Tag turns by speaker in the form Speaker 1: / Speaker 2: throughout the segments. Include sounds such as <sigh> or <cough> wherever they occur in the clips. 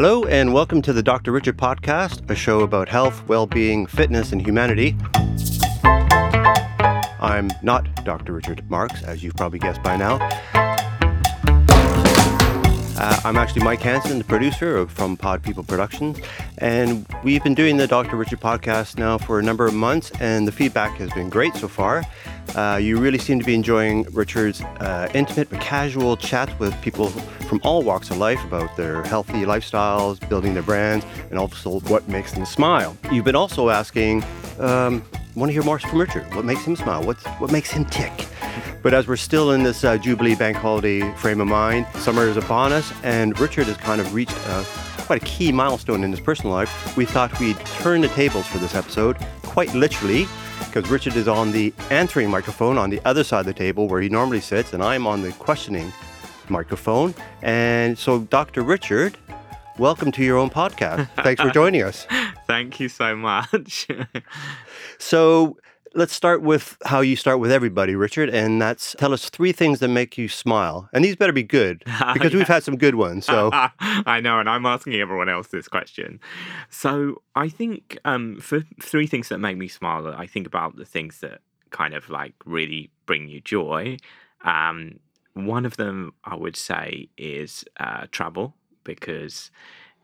Speaker 1: Hello, and welcome to the Dr. Richard Podcast, a show about health, well being, fitness, and humanity. I'm not Dr. Richard Marks, as you've probably guessed by now. Uh, I'm actually Mike Hanson, the producer from Pod People Productions, and we've been doing the Dr. Richard podcast now for a number of months, and the feedback has been great so far. Uh, you really seem to be enjoying Richard's uh, intimate but casual chats with people from all walks of life about their healthy lifestyles, building their brands, and also what makes them smile. You've been also asking, um, want to hear more from Richard? What makes him smile? What's, what makes him tick? But as we're still in this uh, Jubilee Bank holiday frame of mind, summer is upon us, and Richard has kind of reached uh, quite a key milestone in his personal life. We thought we'd turn the tables for this episode, quite literally, because Richard is on the answering microphone on the other side of the table where he normally sits, and I'm on the questioning microphone. And so, Dr. Richard, welcome to your own podcast. <laughs> Thanks for joining us.
Speaker 2: Thank you so much. <laughs>
Speaker 1: so, let's start with how you start with everybody, Richard, and that's tell us three things that make you smile. And these better be good <laughs> because we've had some good ones. So <laughs>
Speaker 2: I know, and I'm asking everyone else this question. So I think um, for three things that make me smile, I think about the things that kind of like really bring you joy. Um, one of them I would say is uh, travel because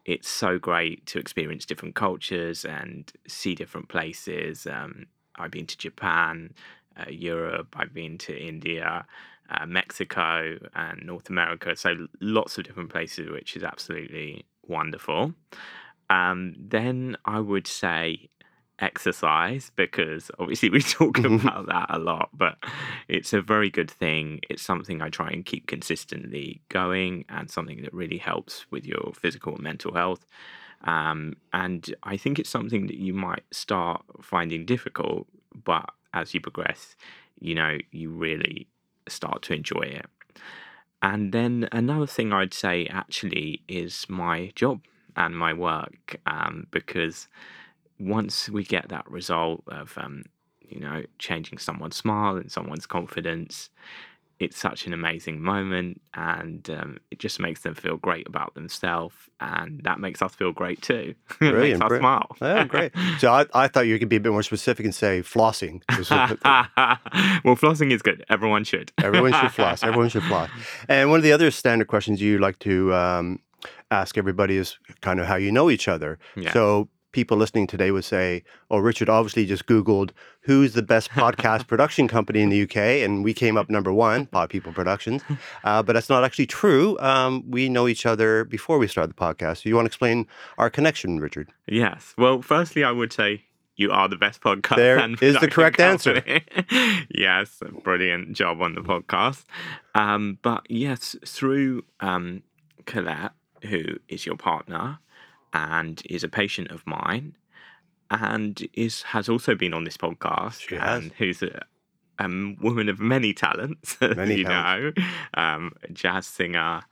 Speaker 2: it's so great to experience different cultures and see different places. Um, I've been to Japan, uh, Europe, I've been to India, uh, Mexico, and North America. So lots of different places, which is absolutely wonderful. Um, then I would say exercise because obviously <laughs> we talk <laughs> about that a lot, but it's a very good thing. It's something I try and keep consistently going and something that really helps with your physical and mental health. Um, and I think it's something that you might start finding difficult, but as you progress, you know, you really start to enjoy it. And then another thing I'd say actually is my job and my work, um, because once we get that result of, um, you know, changing someone's smile and someone's confidence, it's such an amazing moment and um, it just makes them feel great about themselves and that makes us feel great too. <laughs>
Speaker 1: Brilliant,
Speaker 2: makes us smile.
Speaker 1: yeah great. <laughs> So I, I thought you could be a bit more specific and say flossing <laughs>
Speaker 2: well flossing is good. Everyone should.
Speaker 1: Everyone should floss. Everyone should floss. And one of the other standard questions you like to um, ask everybody is kind of how you know each other. Yeah. so people listening today would say, "Oh, Richard obviously just Googled who's the best podcast <laughs> production company in the UK, and we came up number one, Pod People Productions." Uh, but that's not actually true. Um, we know each other before we started the podcast. So you want to explain our connection, Richard?
Speaker 2: Yes. Well, firstly, I would say you are the best podcast.
Speaker 1: There <laughs> is the correct
Speaker 2: company. answer. <laughs> yes, brilliant job on the podcast. Um, but yes, through um, Colette, who is your partner, and is a patient of mine and is has also been on this podcast
Speaker 1: she has.
Speaker 2: and who's a, a woman of many talents <laughs> many you talents. know um, jazz singer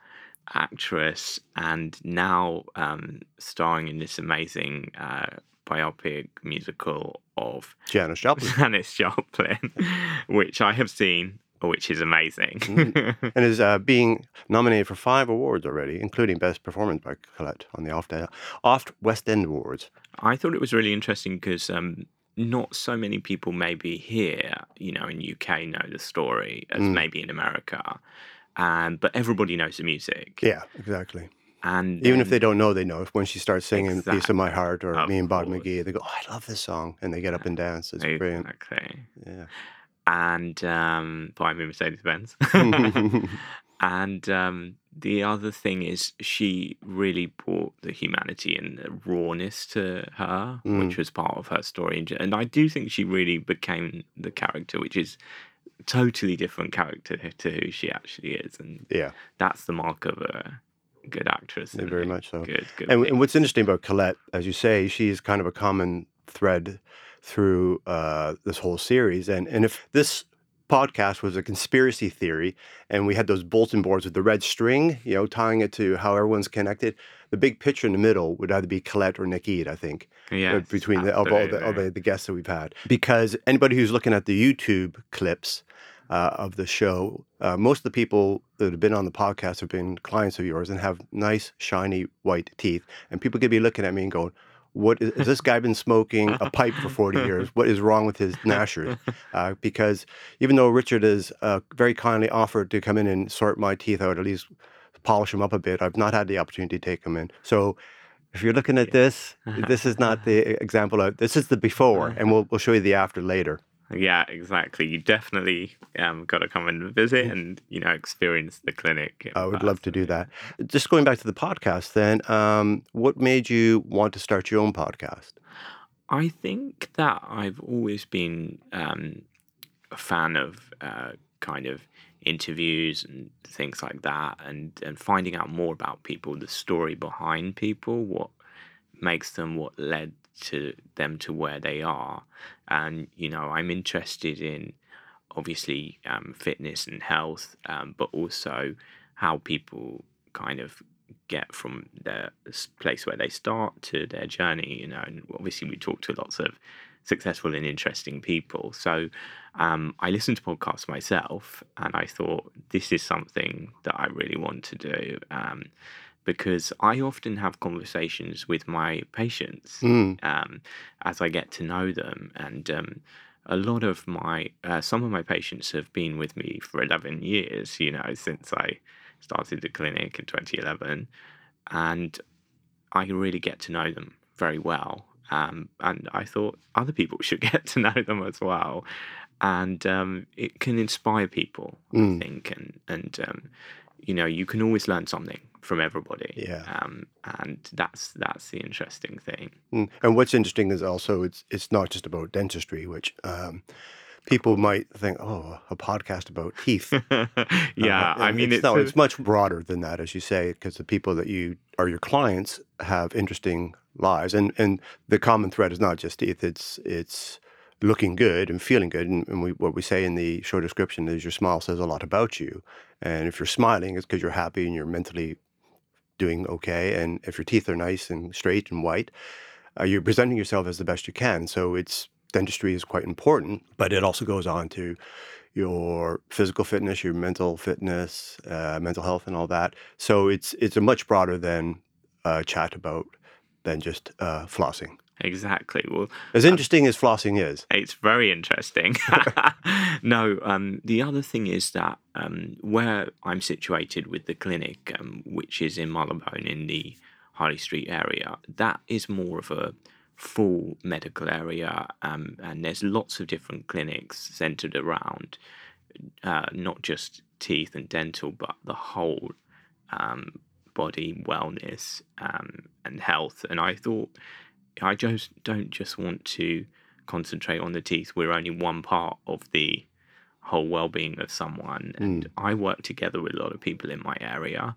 Speaker 2: actress and now um, starring in this amazing uh, biopic musical of
Speaker 1: Janis Joplin. <laughs>
Speaker 2: Janis Joplin, which I have seen which is amazing.
Speaker 1: mm. And is <laughs> uh, being nominated for five awards already, including Best Performance by Colette on the Off, Off West End Awards.
Speaker 2: I thought it was really interesting because um, not so many people maybe here, you know, in UK know the story as mm. maybe in America, um, but everybody knows the music.
Speaker 1: Yeah, exactly.
Speaker 2: And
Speaker 1: even if they don't know, they know. When she starts singing exactly. "Piece of My Heart" or "Me and Bob course. McGee," they go, "Oh, I love this song," and they get up and dance. It's
Speaker 2: exactly.
Speaker 1: brilliant.
Speaker 2: Exactly.
Speaker 1: Yeah
Speaker 2: and um, buy me Mercedes Benz. <laughs> <laughs> and um, the other thing is, she really brought the humanity and the rawness to her, mm. which was part of her story. And I do think she really became the character, which is totally different character to who she actually is. And
Speaker 1: yeah,
Speaker 2: that's the mark of a good actress.
Speaker 1: Yeah, very much so.
Speaker 2: Good, good.
Speaker 1: And, and what's interesting about Colette, as you say, she's kind of a common thread through uh, this whole series. And and if this podcast was a conspiracy theory and we had those bulletin boards with the red string, you know, tying it to how everyone's connected, the big picture in the middle would either be Colette or Nick I think.
Speaker 2: Yeah.
Speaker 1: Between the, of all the, the, the guests that we've had. Because anybody who's looking at the YouTube clips, uh, of the show. Uh, most of the people that have been on the podcast have been clients of yours and have nice, shiny white teeth. And people could be looking at me and going, what is, has this guy been smoking a <laughs> pipe for 40 years? What is wrong with his gnashers? <laughs> Uh, because even though Richard has uh, very kindly offered to come in and sort my teeth out, at least polish them up a bit, I've not had the opportunity to take them in. So if you're looking at this, this is not the <laughs> example of this is the before, and we'll we'll show you the after later.
Speaker 2: Yeah, exactly. You definitely um, got to come and visit and you know experience the clinic.
Speaker 1: I would love to do that. Just going back to the podcast, then, um, what made you want to start your own podcast?
Speaker 2: I think that I've always been um, a fan of uh, kind of interviews and things like that, and and finding out more about people, the story behind people, what makes them, what led to them to where they are, and you know, I'm interested in obviously um, fitness and health, um, but also how people kind of get from the place where they start to their journey. You know, and obviously we talk to lots of successful and interesting people. So um, I listen to podcasts myself, and I thought this is something that I really want to do. Um, because I often have conversations with my patients
Speaker 1: Mm,
Speaker 2: um, as I get to know them. And um, a lot of my, uh, some of my patients have been with me for 11 years, you know, since I started the clinic in 2011. And I really get to know them very well. Um, and I thought other people <laughs> should get to know them as well. And um, it can inspire people,
Speaker 1: Mm.
Speaker 2: I think. And, and um, you know, you can always learn something from everybody.
Speaker 1: Yeah.
Speaker 2: Um, and that's that's the interesting thing.
Speaker 1: mm. And what's interesting is also it's it's not just about dentistry, which um, people might think, oh, a podcast about teeth. <laughs>
Speaker 2: yeah,
Speaker 1: Uh,
Speaker 2: I mean,
Speaker 1: it's,
Speaker 2: it's,
Speaker 1: no, it's much broader than that, as you say, because the people that you are your clients have interesting lives, and and the common thread is not just teeth; it's it's looking good and feeling good, and, and we, what we say in the show description is your smile says a lot about you, and if you're smiling, it's because you're happy and you're mentally doing okay, and if your teeth are nice and straight and white, uh, you're presenting yourself as the best you can. So it's dentistry is quite important, but it also goes on to your physical fitness, your mental fitness, uh, mental health, and all that. So it's it's a much broader than uh, chat about than just uh, flossing.
Speaker 2: Exactly. Well,
Speaker 1: As interesting as flossing is,
Speaker 2: It's very interesting. <laughs> no, um, the other thing is that um, where I'm situated with the clinic, um, which is in Marylebone in the Harley Street area, that is more of a full medical area, um, and there's lots of different clinics centered around uh, not just teeth and dental, but the whole um, body wellness um, and health. And I thought I just don't just want to concentrate on the teeth. We're only one part of the whole well-being of someone, and I work together with a lot of people in my area,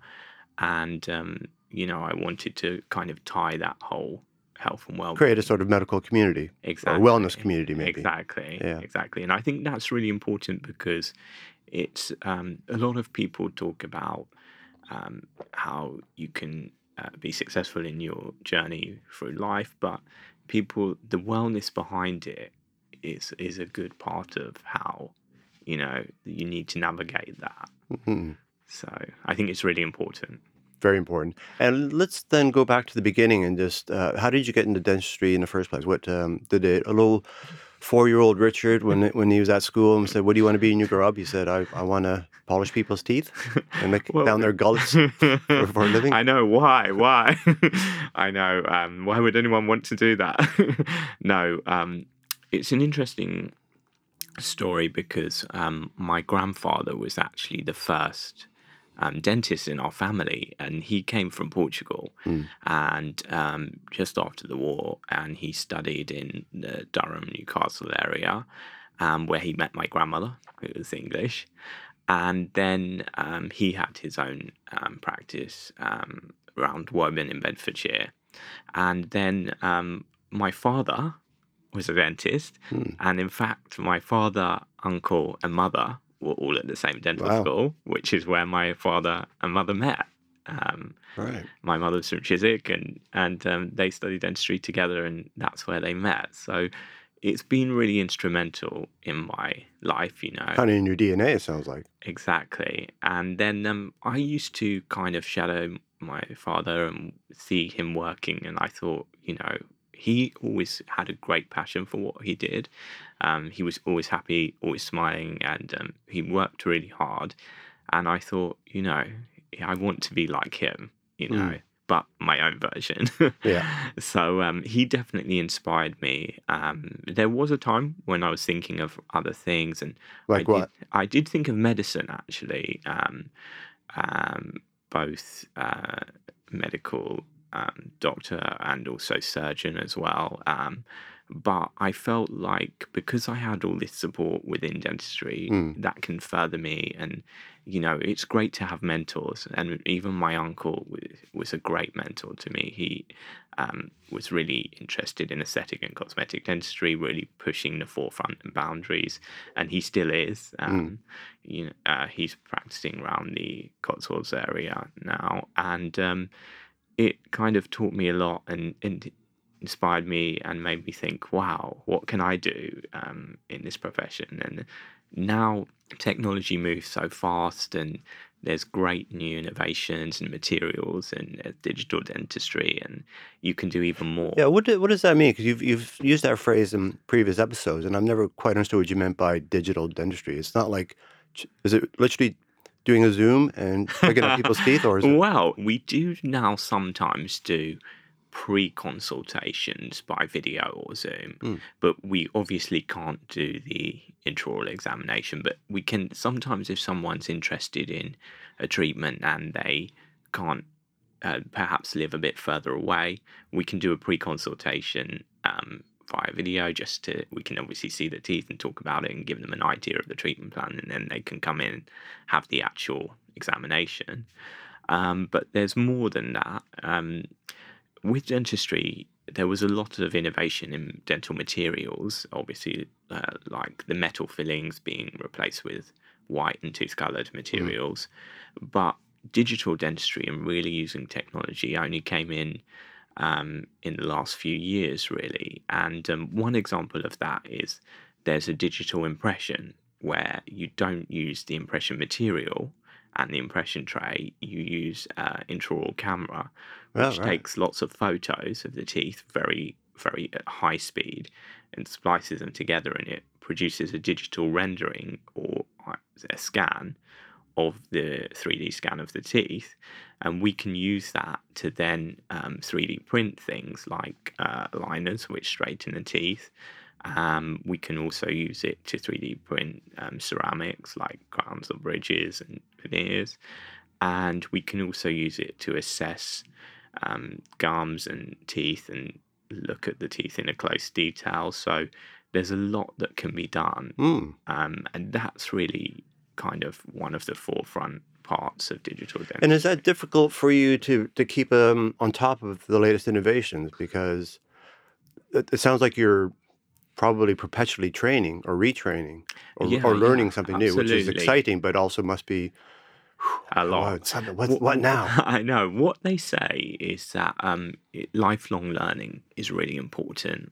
Speaker 2: and um, you know I wanted to kind of tie that whole health and well-being
Speaker 1: create a sort of medical community
Speaker 2: exactly
Speaker 1: or wellness community, maybe.
Speaker 2: Exactly.
Speaker 1: Yeah.
Speaker 2: Exactly. And I think that's really important because it's um, a lot of people talk about um, how you can uh, be successful in your journey through life, but people, the wellness behind it is is a good part of how you know you need to navigate that.
Speaker 1: Mhm.
Speaker 2: So I think it's really important.
Speaker 1: Very important. And let's then go back to the beginning and just uh, how did you get into dentistry in the first place? What um, did it, a little four-year-old Richard when when he was at school and said, "What do you want to be when you grow up?" He said, "I, I want to polish people's teeth and make <laughs>
Speaker 2: Well,
Speaker 1: down their <laughs> gullets for, for a living."
Speaker 2: I know why. Why? <laughs> I know. Um, why would anyone want to do that? no. Um, it's an interesting story because um, my grandfather was actually the first um, dentist in our family, and he came from Portugal, and um, just after the war, and he studied in the Durham, Newcastle area, um, where he met my grandmother, who was English, and then um, he had his own um, practice um, around Woburn in Bedfordshire, and then um, my father was a dentist, and in fact, my father, uncle, and mother were all at the same dental
Speaker 1: Wow.
Speaker 2: school, which is where my father and mother met. Um,
Speaker 1: Right.
Speaker 2: my mother was from Chiswick, and and um, they studied dentistry together, and that's where they met. So it's been really instrumental in my life, you know.
Speaker 1: Kind of in your DNA, it sounds like.
Speaker 2: Exactly. And then um, I used to kind of shadow my father and see him working, and I thought, you know, he always had a great passion for what he did. Um, he was always happy, always smiling, and um, he worked really hard. And I thought, you know, I want to be like him, you know,
Speaker 1: Mm.
Speaker 2: but my own version.
Speaker 1: Yeah. <laughs>
Speaker 2: So um, he definitely inspired me. Um, there was a time when I was thinking of other things, and
Speaker 1: Like
Speaker 2: I
Speaker 1: what?
Speaker 2: Did, I did think of medicine actually, um, um, both uh, medical um, doctor and also surgeon as well. Um, but I felt like because I had all this support within dentistry,
Speaker 1: Mm.
Speaker 2: that can further me. And, you know, it's great to have mentors. And even my uncle was, a great mentor to me. He um, was really interested in aesthetic and cosmetic dentistry, really pushing the forefront and boundaries. And he still is. Um, You know, uh, he's practicing around the Cotswolds area now. And um, it kind of taught me a lot and, and inspired me and made me think, wow, what can I do um, in this profession? And now technology moves so fast and there's great new innovations and materials and uh, digital dentistry and you can do even more.
Speaker 1: Yeah, what do, what does that mean? Because you've you've used that phrase in previous episodes, and I've never quite understood what you meant by digital dentistry. It's not like, is it literally doing a Zoom and <laughs> looking at people's teeth, or is it?
Speaker 2: Well, we do now sometimes do pre consultations by video or Zoom,
Speaker 1: Mm.
Speaker 2: but we obviously can't do the intraoral examination. But we can sometimes, if someone's interested in a treatment and they can't uh, perhaps live a bit further away, we can do a pre consultation. Um, via video just to we can obviously see the teeth and talk about it and give them an idea of the treatment plan and then they can come in and have the actual examination um, but there's more than that. Um, with dentistry, there was a lot of innovation in dental materials, obviously, uh, like the metal fillings being replaced with white and tooth colored materials. But digital dentistry and really using technology only came in um, in the last few years, really. And um, one example of that is there's a digital impression where you don't use the impression material and the impression tray, you use uh, intraoral camera,
Speaker 1: Oh,
Speaker 2: which
Speaker 1: right.
Speaker 2: takes lots of photos of the teeth very, very at high speed and splices them together, and it produces a digital rendering or uh, a scan of the 3D scan of the teeth. And we can use that to then um, 3D print things like uh, liners, which straighten the teeth. Um, we can also use it to 3D print um, ceramics like crowns or bridges and veneers. And we can also use it to assess um, gums and teeth and look at the teeth in a close detail. So there's a lot that can be done.
Speaker 1: Mm.
Speaker 2: Um, and that's really kind of one of the forefront parts of digital dentistry.
Speaker 1: And is that difficult for you to to keep um, on top of the latest innovations? Because it, it sounds like you're probably perpetually training or retraining or,
Speaker 2: Yeah,
Speaker 1: or
Speaker 2: yeah,
Speaker 1: learning something new, which is exciting, but also must be
Speaker 2: a lot.
Speaker 1: What, something- what, what now? <laughs>
Speaker 2: I know. What they say is that um, lifelong learning is really important.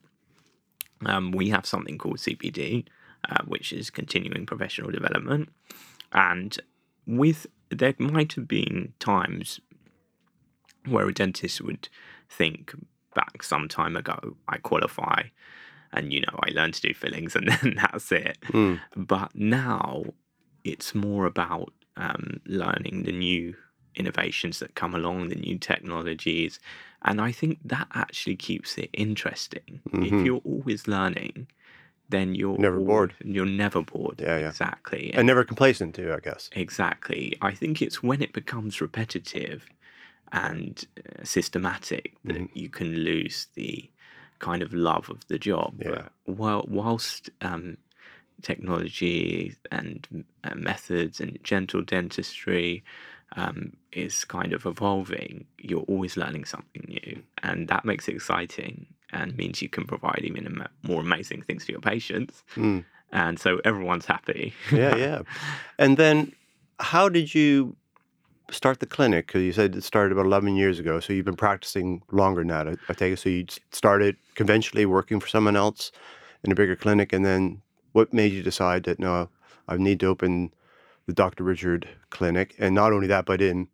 Speaker 2: Um, we have something called CPD, uh, which is continuing professional development, and with there might have been times where a dentist would think back some time ago, I qualify, and you know I learn to do fillings, and <laughs> then that's it.
Speaker 1: Mm.
Speaker 2: But now it's more about um, learning the new innovations that come along, the new technologies. And I think that actually keeps it interesting.
Speaker 1: Mhm.
Speaker 2: If you're always learning, then you're
Speaker 1: Never
Speaker 2: bored.
Speaker 1: bored.
Speaker 2: You're never bored.
Speaker 1: Yeah, yeah.
Speaker 2: Exactly.
Speaker 1: And never complacent too, I guess.
Speaker 2: Exactly. I think it's when it becomes repetitive and uh, systematic that
Speaker 1: Mhm.
Speaker 2: you can lose the kind of love of the job.
Speaker 1: Yeah.
Speaker 2: While, whilst um, technology and uh, methods and gentle dentistry um, is kind of evolving, you're always learning something new. And that makes it exciting and means you can provide even more amazing things to your patients.
Speaker 1: Mm.
Speaker 2: And so everyone's happy. <laughs>
Speaker 1: Yeah, yeah. And then, how did you start the clinic? Because you said it started about 11 years ago. So you've been practicing longer now, I I take it. So you started conventionally working for someone else in a bigger clinic, and then what made you decide that no, I need to open the Dr. Richard Clinic, and not only that, but in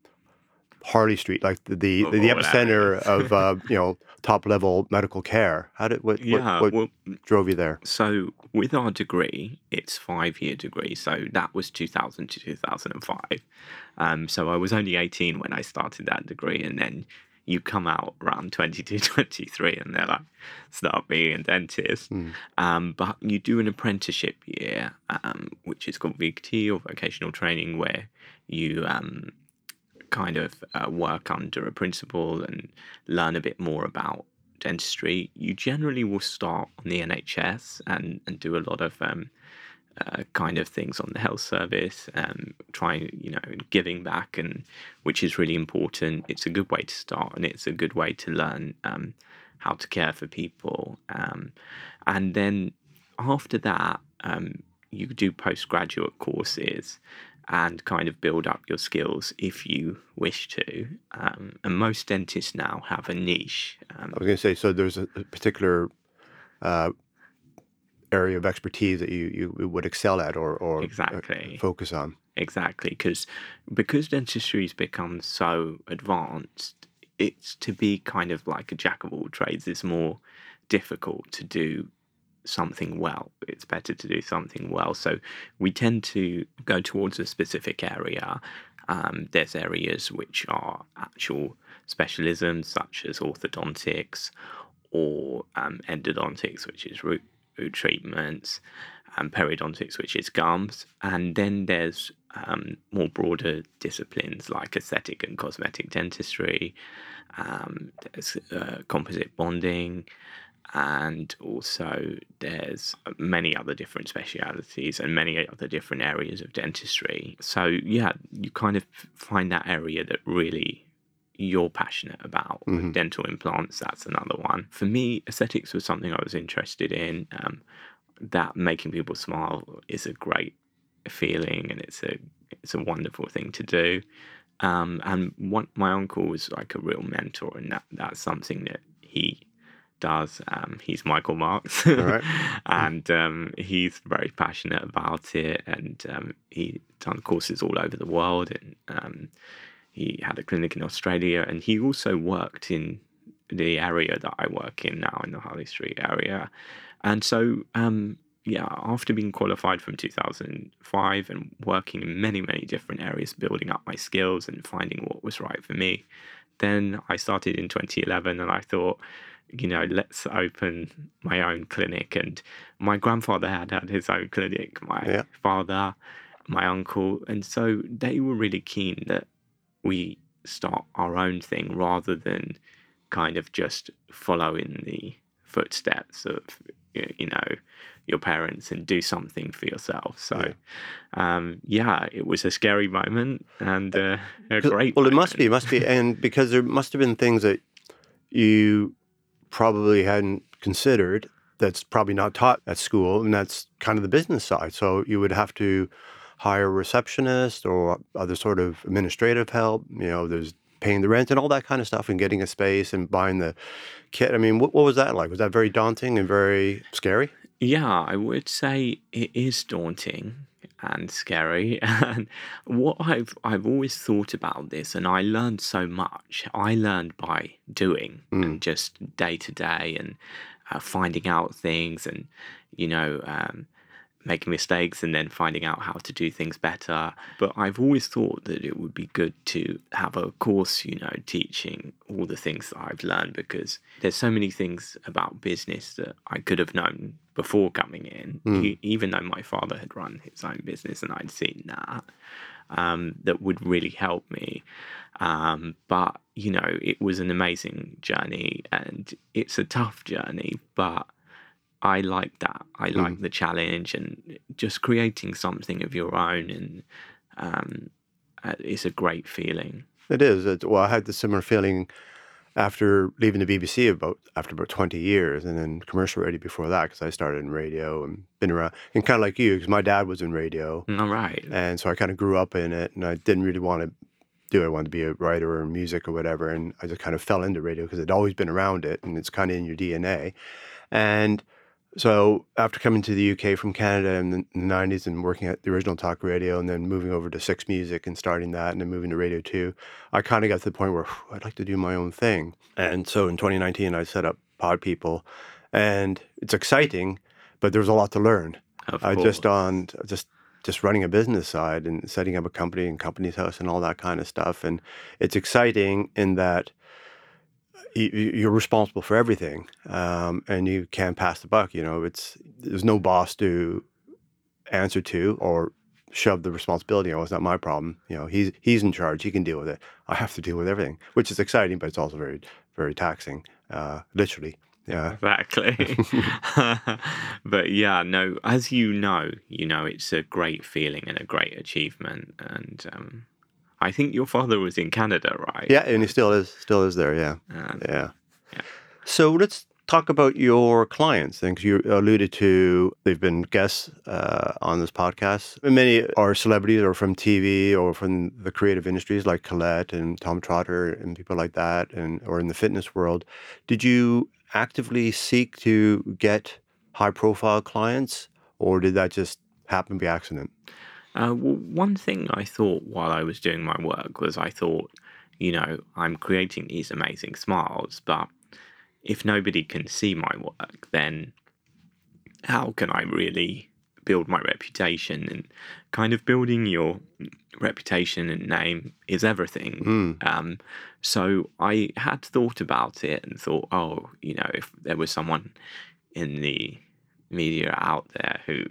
Speaker 1: Harley Street, like the the,
Speaker 2: Oh,
Speaker 1: the epicenter of uh, you know top level medical care. How did what
Speaker 2: Yeah,
Speaker 1: what, what
Speaker 2: well,
Speaker 1: drove you there?
Speaker 2: So with our degree, it's five year degree. So that was 2000 to 2005. Um, so I was only 18 when I started that degree, and then you come out around 22, <laughs> 23, and they're like, start being a dentist.
Speaker 1: Mm.
Speaker 2: Um, but you do an apprenticeship year, um, which is called VT or vocational training, where you um, kind of uh, work under a principal and learn a bit more about dentistry. You generally will start on the NHS and, and do a lot of um, uh, kind of things on the health service, um, trying, you know, giving back, and which is really important. It's a good way to start, and it's a good way to learn um, how to care for people. Um, and then after that, um, you do postgraduate courses and kind of build up your skills if you wish to. Um, and most dentists now have a niche. Um,
Speaker 1: I was going to say so. There's a, a particular uh, area of expertise that you, you would excel at or or uh,
Speaker 2: Exactly.
Speaker 1: focus on.
Speaker 2: Exactly, because because dentistry's become so advanced, it's to be kind of like a jack of all trades. It's more difficult to do something well. It's better to do something well. So we tend to go towards a specific area. Um, there's areas which are actual specialisms, such as orthodontics or um, endodontics, which is root treatments, and periodontics, which is gums. And then there's um, more broader disciplines like aesthetic and cosmetic dentistry, um, there's uh, composite bonding, and also there's many other different specialities and many other different areas of dentistry. So, yeah, you kind of find that area that really you're passionate about.
Speaker 1: Mhm.
Speaker 2: dental implants, that's another one. For me, aesthetics was something I was interested in. Um, that making people smile is a great feeling and it's a it's a wonderful thing to do. Um, and one, my uncle was like a real mentor, and that, that's something that he does. Um, he's Michael Marks,
Speaker 1: right. <laughs>
Speaker 2: and um, he's very passionate about it. And um, he done courses all over the world, and um, he had a clinic in Australia, and he also worked in the area that I work in now, in the Harley Street area. And so, um, yeah, after being qualified from 2005 and working in many, many different areas, building up my skills and finding what was right for me, then I started in 2011 and I thought, you know, let's open my own clinic. And my grandfather had had his own clinic, my
Speaker 1: Yeah.
Speaker 2: father, my uncle. And so they were really keen that we start our own thing rather than kind of just follow in the footsteps of you know your parents and do something for yourself so
Speaker 1: Yeah.
Speaker 2: um yeah it was a scary moment and uh, a great
Speaker 1: Well, it must be, it must be, and because there must have been things that you probably hadn't considered that's probably not taught at school, and that's kind of the business side. So you would have to hire a receptionist or other sort of administrative help. You know, there's paying the rent and all that kind of stuff, and getting a space and buying the kit. I mean, what, what was that like? Was that very daunting and very scary?
Speaker 2: Yeah, I would say it is daunting and scary. <laughs> And what I've I've always thought about this, and I learned so much. I learned by doing and just day to day, and uh, finding out things, and you know. Um, making mistakes and then finding out how to do things better. But I've always thought that it would be good to have a course, you know, teaching all the things that I've learned because there's so many things about business that I could have known before coming in, e- even though my father had run his own business and I'd seen that. Um, that would really help me. Um, but, you know, it was an amazing journey and it's a tough journey, but I like that. I like the challenge and just creating something of your own, and um, uh, it's a great feeling.
Speaker 1: It is. It, well, I had the similar feeling after leaving the BBC about after about twenty years, and then commercial radio before that because I started in radio and been around, and kind of like you, because my dad was in radio,
Speaker 2: All right.
Speaker 1: and so I kind of grew up in it, and I didn't really want to do it. I wanted to be a writer or music or whatever, and I just kind of fell into radio because I'd always been around it, and it's kind of in your DNA, and so after coming to the UK from Canada in the 90s and working at the original talk radio and then moving over to Six Music and starting that and then moving to Radio 2, I kind of got to the point where "Phew, I'd like to do my own thing. And so in 2019, I set up Pod People and it's exciting, but there's a lot to learn. Just on just just running a business side and setting up a company and Companies House and all that kind of stuff. And it's exciting in that you're responsible for everything, um, and you can't pass the buck. You know, it's there's no boss to answer to or shove the responsibility. Oh, it's not my problem. You know, he's he's in charge. He can deal with it. I have to deal with everything, which is exciting, but it's also very very taxing, uh, literally. Yeah.
Speaker 2: Exactly. <laughs> <laughs> but yeah, no, as you know, you know, it's a great feeling and a great achievement. And um, I think your father was in Canada, right?
Speaker 1: Yeah, and he still is still is there. Yeah. Yeah.
Speaker 2: Yeah.
Speaker 1: So let's talk about your clients. Then, 'cause you alluded to they've been guests uh, on this podcast. Many are celebrities or from TV or from the creative industries like Colette and Tom Trotter and people like that, and or in the fitness world. Did you actively seek to get high profile clients, or did that just happen by accident?
Speaker 2: Uh, well, one thing I thought while I was doing my work was I thought, you know, I'm creating these amazing smiles, but if nobody can see my work, then how can I really build my reputation? And kind of building your reputation and name is everything.
Speaker 1: Mm.
Speaker 2: Um, so I had thought about it and thought, oh, you know, if there was someone in the media out there who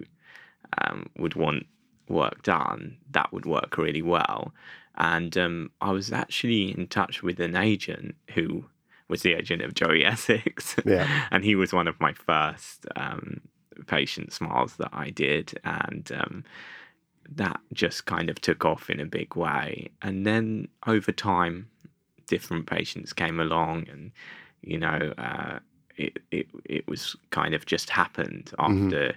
Speaker 2: um, would want work done, that would work really well. And um, I was actually in touch with an agent who was the agent of Joey <laughs> Essex.
Speaker 1: Yeah.
Speaker 2: and he was one of my first um, patient smiles that I did. And um, that just kind of took off in a big way. And then over time, different patients came along, and you know, uh, it, it it was kind of just happened after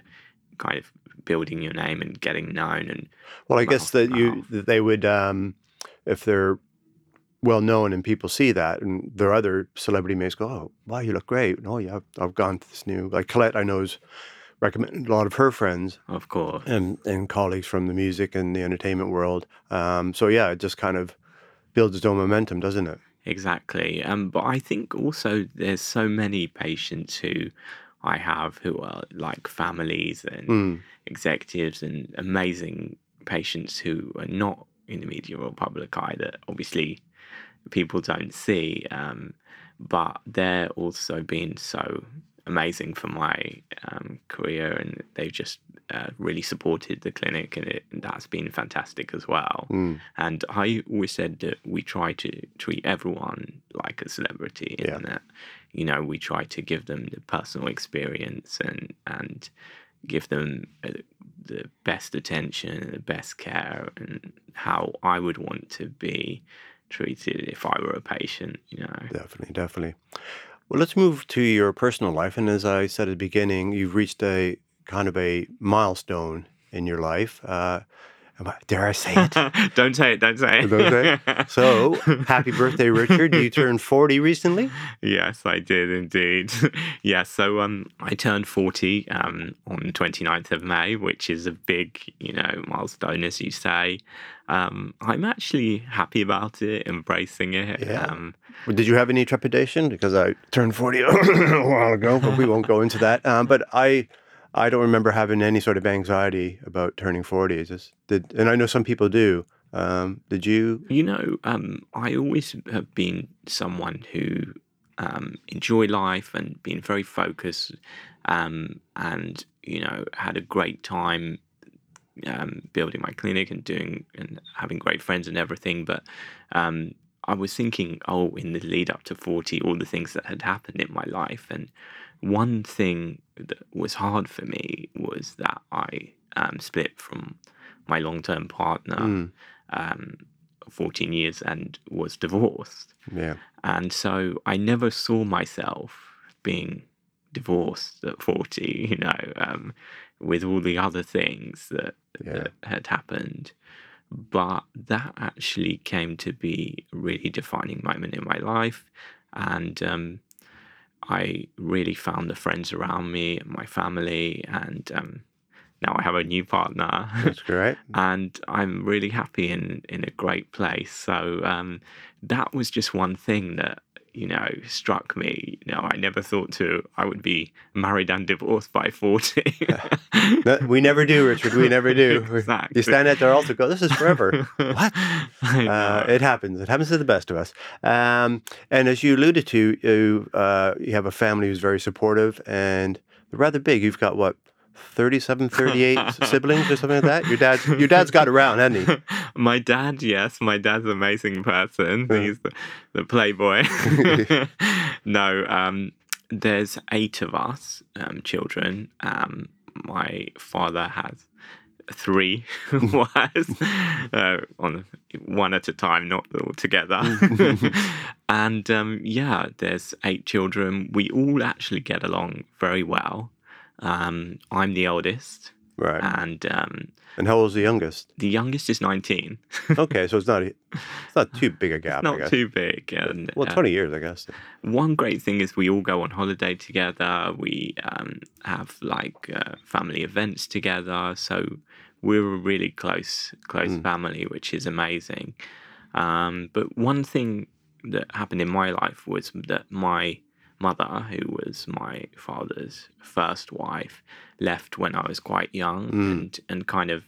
Speaker 2: kind of building your name and getting known. And
Speaker 1: Well, I guess that you that they would, um, if they're well known and people see that, and their other celebrity mates go, "Oh, wow, you look great." Oh, yeah, I've, I've gone to this new like Colette. I know has recommended a lot of her friends
Speaker 2: of course,
Speaker 1: and and colleagues from the music and the entertainment world. Um, so yeah, it just kind of builds its own momentum, doesn't it?
Speaker 2: Exactly. Um, but I think also there's so many patients who I have who are like families and
Speaker 1: Mm.
Speaker 2: executives and amazing patients who are not in the media or public eye that obviously people don't see. Um, but they're also been so amazing for my um, career and they've just uh, really supported the clinic and, it, and that's been fantastic as well.
Speaker 1: Mm.
Speaker 2: And I always said that we try to treat everyone like a celebrity,
Speaker 1: Yeah.
Speaker 2: and that you know we try to give them the personal experience and and give them uh, the best attention and the best care, and how I would want to be treated if I were a patient. You know,
Speaker 1: Definitely, definitely. Well, let's move to your personal life. And as I said at the beginning, you've reached a kind of a milestone in your life. Uh, dare I <laughs> say it?
Speaker 2: don't say it. Don't say it.
Speaker 1: Don't <laughs> say So, happy birthday, Richard. You turned 40 recently?
Speaker 2: Yes, I did indeed. <laughs> yeah, so um, I turned 40 um, on the 29th of May, which is a big, you know, milestone, as you say. Um, I'm actually happy about it, embracing it.
Speaker 1: Yeah.
Speaker 2: Um,
Speaker 1: Did you have any trepidation? Because I turned 40 <coughs> a while ago, but we won't go into that. Um, but I I don't remember having any sort of anxiety about turning 40. It's just, did, and I know some people do. Um, did you?
Speaker 2: you know, um, I always have been someone who um, enjoy life and been very focused um, and, you know, had a great time um, building my clinic and doing and having great friends and everything. But um, I was thinking, oh, in the lead up to 40, all the things that had happened in my life. And one thing that was hard for me was that I um, split from my long term partner
Speaker 1: Mm,
Speaker 2: um, 14 years and was divorced.
Speaker 1: yeah.
Speaker 2: And so I never saw myself being divorced at 40, <laughs> you know, um, with all the other things that,
Speaker 1: Yeah.
Speaker 2: that had happened. But that actually came to be a really defining moment in my life. And um, I really found the friends around me my family, and um, now I have a new partner.
Speaker 1: That's great. <laughs>
Speaker 2: and I'm really happy in in a great place. So um, that was just one thing that you know struck me. You know, I never thought to I would be married and divorced by forty. <laughs>
Speaker 1: No, we never do, Richard. We never do. <laughs>
Speaker 2: Exactly.
Speaker 1: You stand at their altar, go, "This is forever." <laughs> what? Uh, it happens. It happens to the best of us. Um, and as you alluded to, you uh, you have a family who's very supportive and rather big. You've got what 37, <laughs> 38 siblings or something like that. Your dad's your dad's got around, hasn't he? <laughs>
Speaker 2: my dad, yes, my dad's an amazing person.
Speaker 1: Yeah.
Speaker 2: He's the, the playboy. <laughs> no, um, there's eight of us um, children. Um, my father has three wives, uh, on one at a time, not all together. and um, yeah, there's eight children. We all actually get along very well. Um, I'm the oldest,
Speaker 1: Right.
Speaker 2: and um,
Speaker 1: And how old's the youngest?
Speaker 2: the youngest is 19. <laughs>
Speaker 1: Okay, so it's not it's not too big a gap.
Speaker 2: Not too big. And
Speaker 1: well,
Speaker 2: uh,
Speaker 1: twenty years, I guess.
Speaker 2: one great thing is we all go on holiday together. We um, have like uh, family events together. So we're a really close, close
Speaker 1: Mm.
Speaker 2: family, which is amazing. Um, but one thing that happened in my life was that my mother, who was my father's first wife, left when I was quite young
Speaker 1: Mm.
Speaker 2: and, and kind of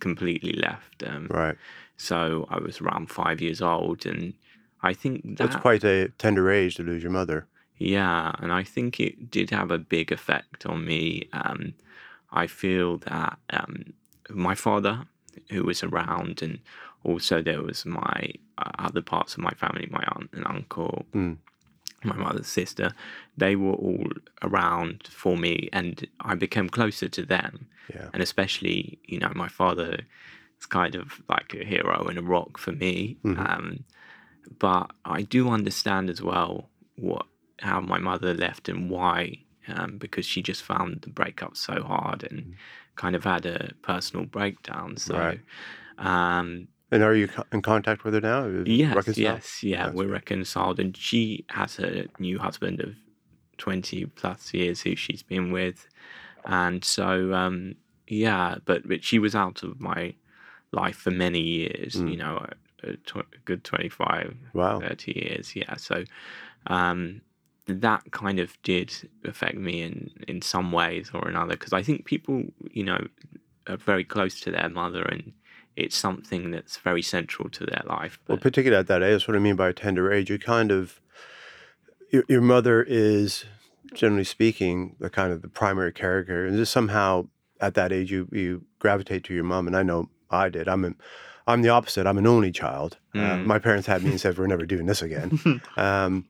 Speaker 2: completely left. Um,
Speaker 1: Right.
Speaker 2: so I was around five years old, and I think that
Speaker 1: That's quite a tender age to lose your mother.
Speaker 2: yeah, and I think it did have a big effect on me. Um, I feel that um, my father, who was around, and also there was my uh, other parts of my family, my aunt and uncle,
Speaker 1: Mm.
Speaker 2: My mother's sister, they were all around for me, and I became closer to them.
Speaker 1: Yeah.
Speaker 2: And especially, you know, my father is kind of like a hero and a rock for me.
Speaker 1: Mhm.
Speaker 2: Um, but I do understand as well what how my mother left and why, um, because she just found the breakup so hard and
Speaker 1: Mm.
Speaker 2: kind of had a personal breakdown. So,
Speaker 1: Right.
Speaker 2: um,
Speaker 1: And are you in contact with her now?
Speaker 2: Yes,
Speaker 1: reconciled?
Speaker 2: yes, yeah,
Speaker 1: That's
Speaker 2: we're
Speaker 1: good.
Speaker 2: reconciled, and she has a new husband of twenty plus years who she's been with, and so um, yeah, but but she was out of my life for many years,
Speaker 1: Mm.
Speaker 2: you know, a, a, tw- good 25,
Speaker 1: Wow.
Speaker 2: 30 years, yeah. So um, that kind of did affect me in in some ways or another because I think people, you know, are very close to their mother and. It's something that's very central to their life.
Speaker 1: Well,
Speaker 2: But
Speaker 1: particularly at that age, that's what I mean by tender age. You kind of, your, your mother is, generally speaking, the kind of the primary character, and just somehow at that age you you gravitate to your mom. And I know I did. I'm an, I'm the opposite. I'm an only child. Uh,
Speaker 2: Mm.
Speaker 1: my parents had me and said we're never doing this again. <laughs> um,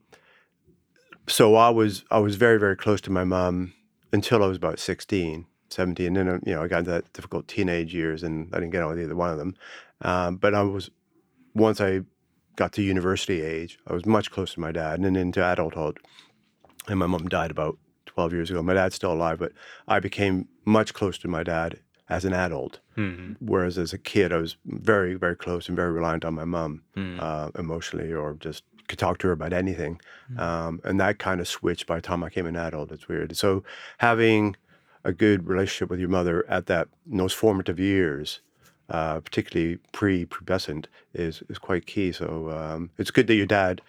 Speaker 1: so I was I was very very close to my mom until I was about 16, 17. And then you know I got into that difficult teenage years, and I didn't get on with either one of them. Um, but I was once I got to university age, I was much closer to my dad, and then into adulthood. And my mom died about 12 years ago. My dad's still alive, but I became much closer to my dad as an adult.
Speaker 2: Mhm.
Speaker 1: Whereas as a kid, I was very, very close and very reliant on my mom
Speaker 2: Mm.
Speaker 1: uh, emotionally or just could talk to her about anything.
Speaker 2: Mm.
Speaker 1: Um, and that kind of switched by the time I became an adult. It's weird. So having a good relationship with your mother at that in those formative years, uh, particularly pre-pubescent, is is quite key. So um, it's good that your dad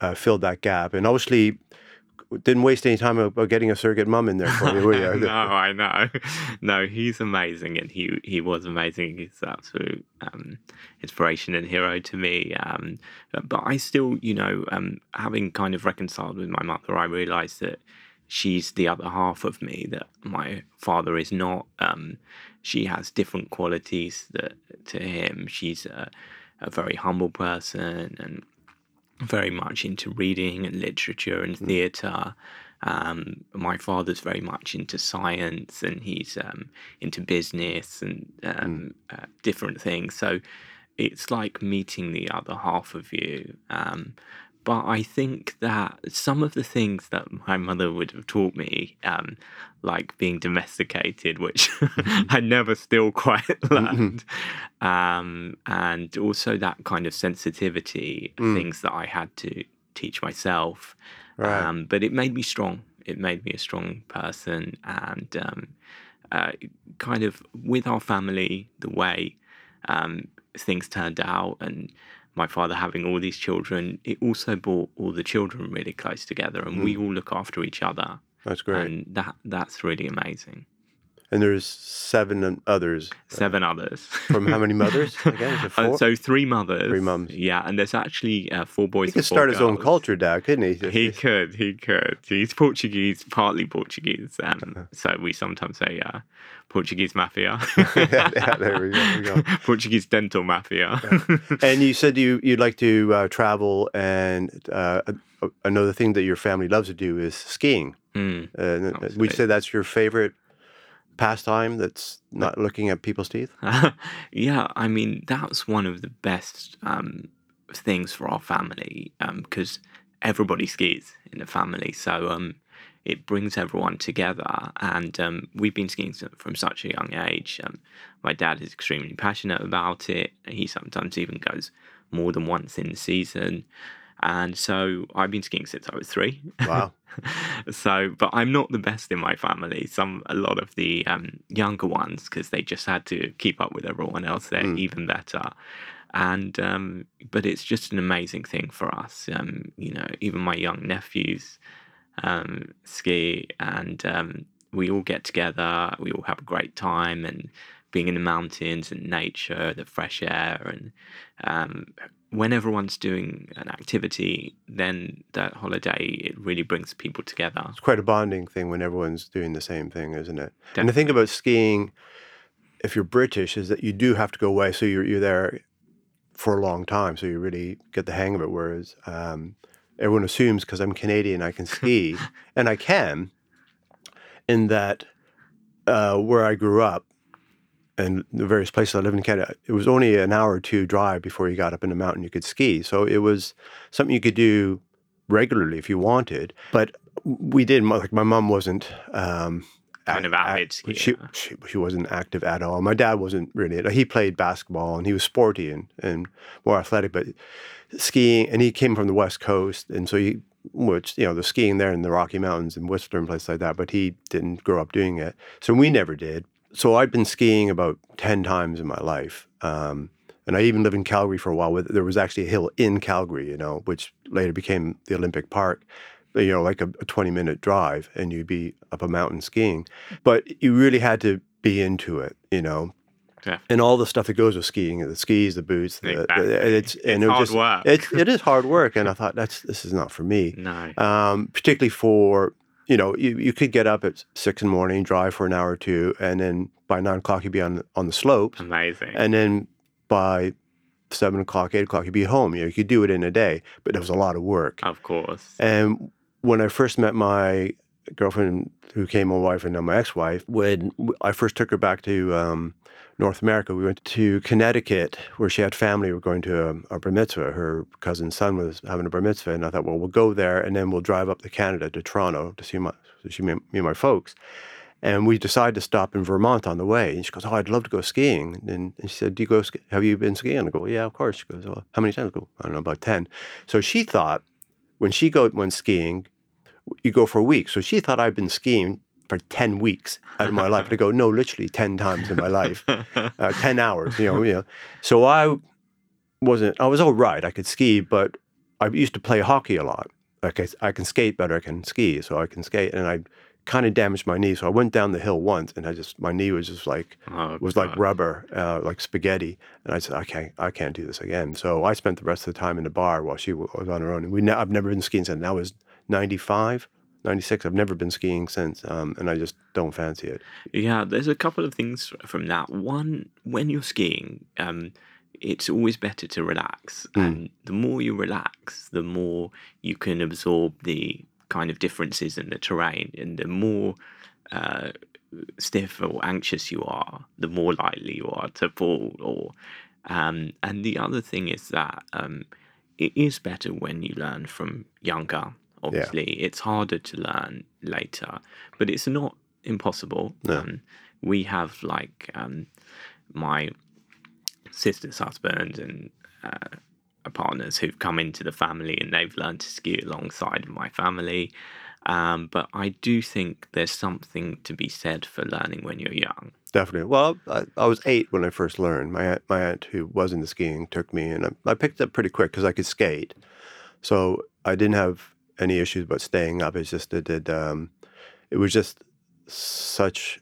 Speaker 1: uh, filled that gap, and obviously didn't waste any time about getting a surrogate mom in there for you. were you? <laughs>
Speaker 2: no, I know. <laughs> No, he's amazing, and he he was amazing. He's absolute um, inspiration and hero to me. Um, but I still, you know, um, having kind of reconciled with my mother, I realised that she's the other half of me that my father is not. Um, she has different qualities that to him. She's a, a very humble person and very much into reading and literature and theatre. Um, my father's very much into science and he's um, into business and um, uh, different things. So it's like meeting the other half of you. But I think that some of the things that my mother would have taught me, um, like being domesticated, which <laughs> I never still quite <laughs> learned, um, and also that kind of sensitivity,
Speaker 1: Mm.
Speaker 2: things that I had to teach myself.
Speaker 1: Right.
Speaker 2: Um, but it made me strong. It made me a strong person, and um, uh, kind of with our family, the way um, things turned out, and my father having all these children, it also brought all the children really close together, and we hmm. all look after each other,
Speaker 1: That's great.
Speaker 2: and that that's really amazing.
Speaker 1: And there's seven others.
Speaker 2: Seven others.
Speaker 1: From how many mothers? Again, <laughs>
Speaker 2: Uh, so three mothers.
Speaker 1: Three mums.
Speaker 2: Yeah, and there's actually uh, four boys.
Speaker 1: he could start his own culture, Dad, couldn't he?
Speaker 2: He could, he could. He's Portuguese, partly Portuguese. Um, so we sometimes say uh, Portuguese mafia,
Speaker 1: yeah, <laughs> yeah, there we go. There we go. <laughs>
Speaker 2: Portuguese dental mafia.
Speaker 1: And you said you you'd like to uh, travel, and uh, another thing that your family loves to do is skiing.
Speaker 2: Mm.
Speaker 1: Uh, we
Speaker 2: Absolutely.
Speaker 1: say that's your favorite pastime. That's not looking at people's teeth. <laughs>
Speaker 2: yeah, I mean that's one of the best um, things for our family because everybody skis in the family, so um, it brings everyone together. And um, we've been skiing from such a young age. Um, my dad is extremely passionate about it. He sometimes even goes more than once in the season. And so I've been skiing since I was three.
Speaker 1: Wow. <laughs>
Speaker 2: so, but I'm not the best in my family. Some, a lot of the um, younger ones, because they just had to keep up with everyone else, they're
Speaker 1: Mm.
Speaker 2: even better. And, um, but it's just an amazing thing for us. Um, you know, even my young nephews um, ski, and um, we all get together. We all have a great time, and being in the mountains and nature, the fresh air, and um, when everyone's doing an activity, then that holiday it really brings people together.
Speaker 1: It's quite a bonding thing when everyone's doing the same thing, isn't it? And the thing about skiing, if you're British, is that you do have to go away, so you're you're there for a long time, so you really get the hang of it. Whereas um, everyone assumes because I'm Canadian, I can ski, <laughs> and I can. In that, uh, where I grew up, and the various places I lived in Canada, it was only an hour or two drive before you got up in the mountain you could ski. So it was something you could do regularly if you wanted. But we did. Like my mom wasn't um,
Speaker 2: Kind of avid
Speaker 1: She,
Speaker 2: skier.
Speaker 1: she she wasn't active at all. My dad wasn't really. He played basketball and he was sporty and, and more athletic, but skiing. And he came from the west coast, and so he which you know the skiing there in the Rocky Mountains and Whistler and places like that. But he didn't grow up doing it, so we never did. So I'd been skiing about ten times in my life. Um, and I even lived in Calgary for a while. With there was actually a hill in Calgary, you know, which later became the Olympic Park. You know, like a, a twenty-minute drive, and you'd be up a mountain skiing. But you really had to be into it, you know,
Speaker 2: Yeah.
Speaker 1: and all the stuff that goes with skiing, the skis, the boots, the, the- it's and
Speaker 2: It's
Speaker 1: it
Speaker 2: hard
Speaker 1: just
Speaker 2: work.
Speaker 1: It, it is hard work, and I <laughs> thought that's this is not for me.
Speaker 2: No.
Speaker 1: Um, particularly for you know, you, you could get up at six in the morning, drive for an hour or two, and then by nine o'clock you'd be on on the slopes,
Speaker 2: Amazing.
Speaker 1: and then by seven o'clock, eight o'clock you'd be home. You know, you could do it in a day, but it was a lot of work.
Speaker 2: of course.
Speaker 1: And when I first met my girlfriend, who became my wife and now my ex-wife, when I first took her back to um, North America, we went to Connecticut, where she had family. We were going to a, a bar mitzvah. Her cousin's son was having a bar mitzvah, and I thought, well, we'll go there, and then we'll drive up to Canada to Toronto to see my, to see me, and my folks. And we decided to stop in Vermont on the way. And she goes, "Oh, I'd love to go skiing." And, and she said, "Do you go? ski- Have you been skiing?" I go, "Yeah, of course." She goes, "Well, how many times?" I go, "I don't know, about ten. So she thought when she go went skiing, you go for a week. So she thought I'd been skiing for ten weeks out of my life. And I go, no, literally ten times in my life, <laughs> uh, ten hours. You know, you know. So I wasn't. I was all right. I could ski, but I used to play hockey a lot. Like I, I can skate better. I can ski, so I can skate. And I kind of damaged my knee. So I went down the hill once, and I just my knee was just like
Speaker 2: Oh,
Speaker 1: was like rubber, uh, like spaghetti. And I said, I can't, I can't do this again. So I spent the rest of the time in the bar while she was on her own. And we, ne- I've never been skiing since. And That was 95, 96. I've never been skiing since, um, and I just don't fancy it.
Speaker 2: Yeah, there's a couple of things from that. One, when you're skiing, um, it's always better to relax.
Speaker 1: Mm.
Speaker 2: And the more you relax, the more you can absorb the kind of differences in the terrain. And the more uh, stiff or anxious you are, the more likely you are to fall. Or um, And the other thing is that um, it is better when you learn from younger. Obviously, it's harder to learn later, but it's not impossible.
Speaker 1: No.
Speaker 2: Um, we have like um, my sister's husband and uh, partners who've come into the family and they've learned to ski alongside my family. Um, but I do think there's something to be said for learning when you're young.
Speaker 1: Definitely. Well, I, I was eight when I first learned. My aunt, my aunt, who was into skiing, took me, and I, I picked up pretty quick because I could skate. So I didn't have any issues about staying up. It's just it did. Um, it was just such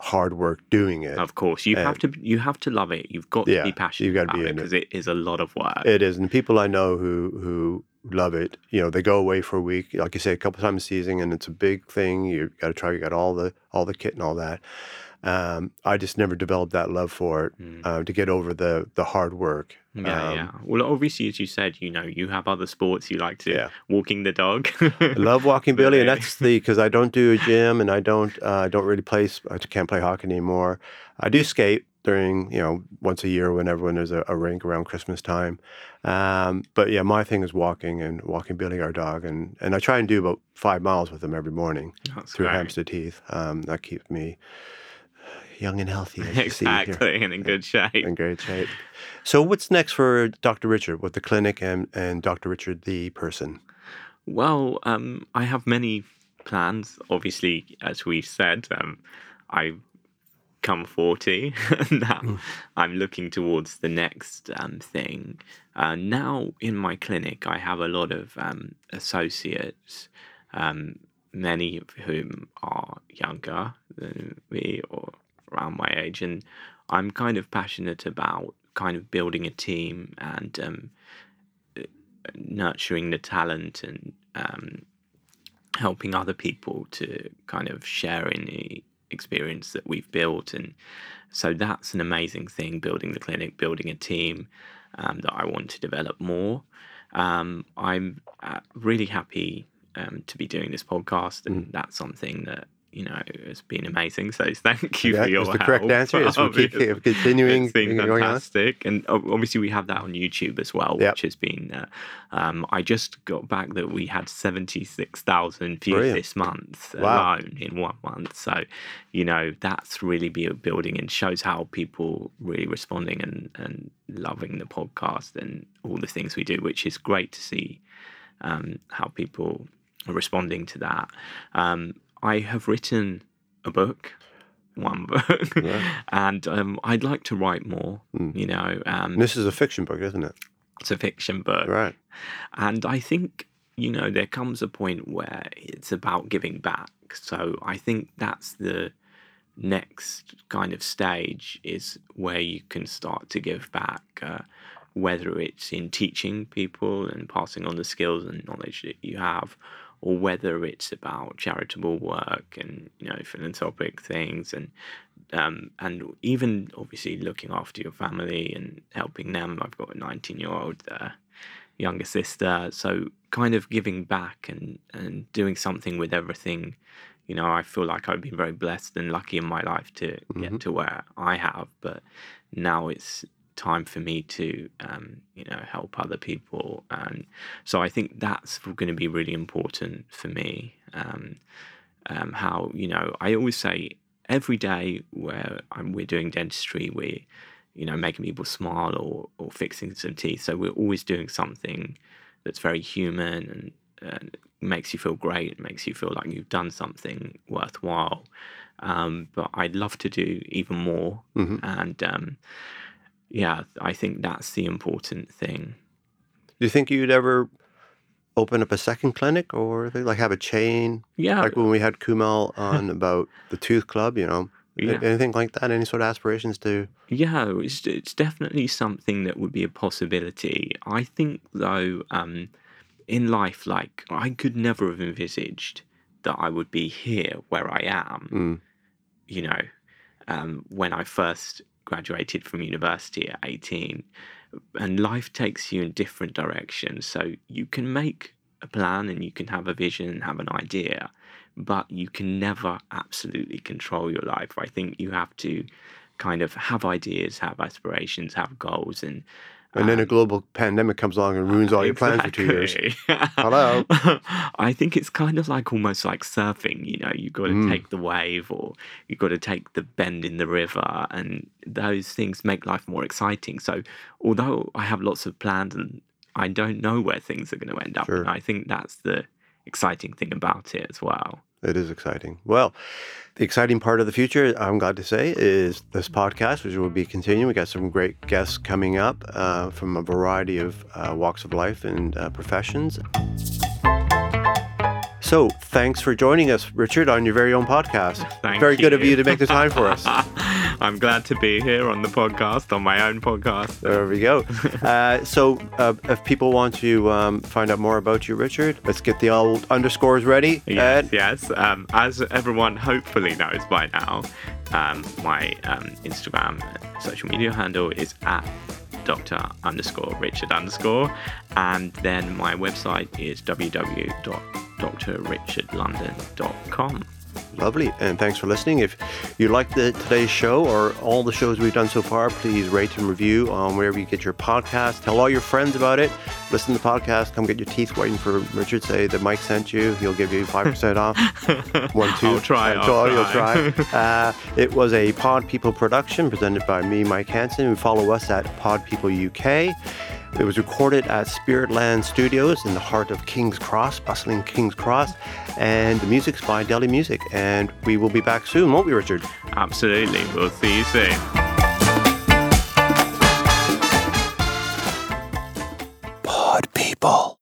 Speaker 1: hard work doing it.
Speaker 2: Of course, you have to you have to love it. You've got to be passionate
Speaker 1: you've gotta
Speaker 2: about
Speaker 1: be
Speaker 2: it
Speaker 1: in it.
Speaker 2: because it is a lot of work.
Speaker 1: It is, and people I know who who love it. You know, they go away for a week, like you say, a couple times a season, and it's a big thing. You got to try. You got all the all the kit and all that. Um, I just never developed that love for it
Speaker 2: Mm.
Speaker 1: uh, to get over the the hard work.
Speaker 2: Yeah,
Speaker 1: Um,
Speaker 2: yeah. Well, obviously, as you said, you know, you have other sports you like to.
Speaker 1: Yeah.
Speaker 2: Walking the dog.
Speaker 1: I love walking <laughs> Billy, and that's the because I don't do a gym and I don't uh, I don't really play. I can't play hockey anymore. I do skate during you know once a year whenever when there's a, a rink around Christmas time. Um, but yeah, my thing is walking and walking Billy, our dog, and and I try and do about five miles with him every morning
Speaker 2: That's
Speaker 1: through
Speaker 2: great.
Speaker 1: Hampstead Heath. Um, that keeps me young and healthy, as you see here,
Speaker 2: Exactly, and in good shape.
Speaker 1: in great shape. So what's next for Dr. Richard with the clinic and and Dr. Richard the person?
Speaker 2: Well, um, I have many plans. Obviously, as we've said, um, I come 40 <laughs> now.
Speaker 1: Mm.
Speaker 2: I'm looking towards the next um, thing. Uh, now, in my clinic, I have a lot of um, associates, um, many of whom are younger than me or around my age. And I'm kind of passionate about kind of building a team and um, nurturing the talent and um, helping other people to kind of share in the experience that we've built. And so that's an amazing thing building the clinic, building a team um, that I want to develop more. Um, I'm uh, really happy um, to be doing this podcast, and that's something that you know it's been amazing. So <laughs> thank you
Speaker 1: Yeah,
Speaker 2: for your
Speaker 1: is the
Speaker 2: help.
Speaker 1: correct answer. Yes, <laughs> we keep
Speaker 2: Obviously.
Speaker 1: continuing
Speaker 2: It's been fantastic, and obviously we have that on YouTube as well,
Speaker 1: Yep.
Speaker 2: which has been. Uh, um, I just got back that we had seventy six thousand views
Speaker 1: Brilliant.
Speaker 2: this month
Speaker 1: Wow.
Speaker 2: alone in one month. So, you know, that's really building and shows how people really responding and and loving the podcast and all the things we do, which is great to see um, how people are responding to that. Um, I have written a book, one <laughs> book,
Speaker 1: Yeah.
Speaker 2: and um, I'd like to write more.
Speaker 1: Mm.
Speaker 2: You know, um,
Speaker 1: this is a fiction book, isn't it?
Speaker 2: it's a fiction book,
Speaker 1: Right.
Speaker 2: and I think you know there comes a point where it's about giving back. So I think that's the next kind of stage is where you can start to give back. Uh, whether it's in teaching people and passing on the skills and knowledge that you have, or whether it's about charitable work and you know philanthropic things and um, and even obviously looking after your family and helping them. I've got a 19 year old uh, younger sister, so kind of giving back and and doing something with everything. You know, I feel like I've been very blessed and lucky in my life to get to where I have, but now it's time for me to um, you know help other people and so i think that's going to be really important for me um, um, how you know i always say every day where I'm, we're doing dentistry we're you know making people smile or, or fixing some teeth so we're always doing something that's very human and, makes you feel great makes you feel like you've done something worthwhile um, but i'd love to do even more
Speaker 1: hmm
Speaker 2: and um, yeah, I think that's the important thing.
Speaker 1: Do you think you'd ever open up a second clinic or like have a chain?
Speaker 2: Yeah,
Speaker 1: Like when we had Kumal <laughs> on about the Tooth Club, you know,
Speaker 2: Yeah.
Speaker 1: anything like that? Any sort of aspirations to?
Speaker 2: yeah, it's it's definitely something that would be a possibility. I think though, um, in life, like I could never have envisaged that I would be here where I am.
Speaker 1: Mm,
Speaker 2: you know, um, when I first graduated from university at 18. And life takes you in different directions. So you can make a plan and you can have a vision and have an idea, but you can never absolutely control your life. I think you have to kind of have ideas, have aspirations, have goals, and
Speaker 1: And then a global pandemic comes along and ruins all your plans for two years. <laughs> Hello. <laughs>
Speaker 2: I think it's kind of like almost like surfing, you know, you've got to
Speaker 1: Mm.
Speaker 2: take the wave or you've got to take the bend in the river, and those things make life more exciting. So, although I have lots of plans and I don't know where things are going to end up,
Speaker 1: Sure.
Speaker 2: and I think that's the exciting thing about it as well.
Speaker 1: It is exciting. Well, the exciting part of the future, I'm glad to say, is this podcast, which will be continuing. We got some great guests coming up uh, from a variety of uh, walks of life and uh, professions. So, thanks for joining us, Richard, on your very own podcast.
Speaker 2: Thank
Speaker 1: very good of
Speaker 2: you.
Speaker 1: you to make the time for us. <laughs>
Speaker 2: I'm glad to be here on the podcast, on my own podcast.
Speaker 1: There we go. <laughs> Uh, so, uh, if people want to um, find out more about you, Richard, let's get the old underscores ready.
Speaker 2: Yes,
Speaker 1: Ed?
Speaker 2: yes. Um, as everyone hopefully knows by now, um, my um, Instagram social media handle is at Dr. underscore Richard underscore, and then my website is www.drrichardlondon.com.
Speaker 1: Lovely, and thanks for listening. If you liked the, today's show or all the shows we've done so far, please rate and review on wherever you get your podcast. Tell all your friends about it. Listen to the podcast. Come get your teeth whitened for Richard. Say that Mike sent you. He'll give you five percent off. <laughs> One, two.
Speaker 2: I'll try, I'll
Speaker 1: so You'll
Speaker 2: try.
Speaker 1: try. uh, it was a Pod People production presented by me, Mike Hanson. You follow us at Pod People UK. It was recorded at Spiritland Studios in the heart of King's Cross, bustling King's Cross, and the music's by Deli Music. And we will be back soon, won't we, Richard?
Speaker 2: Absolutely. We'll see you soon. Pod people.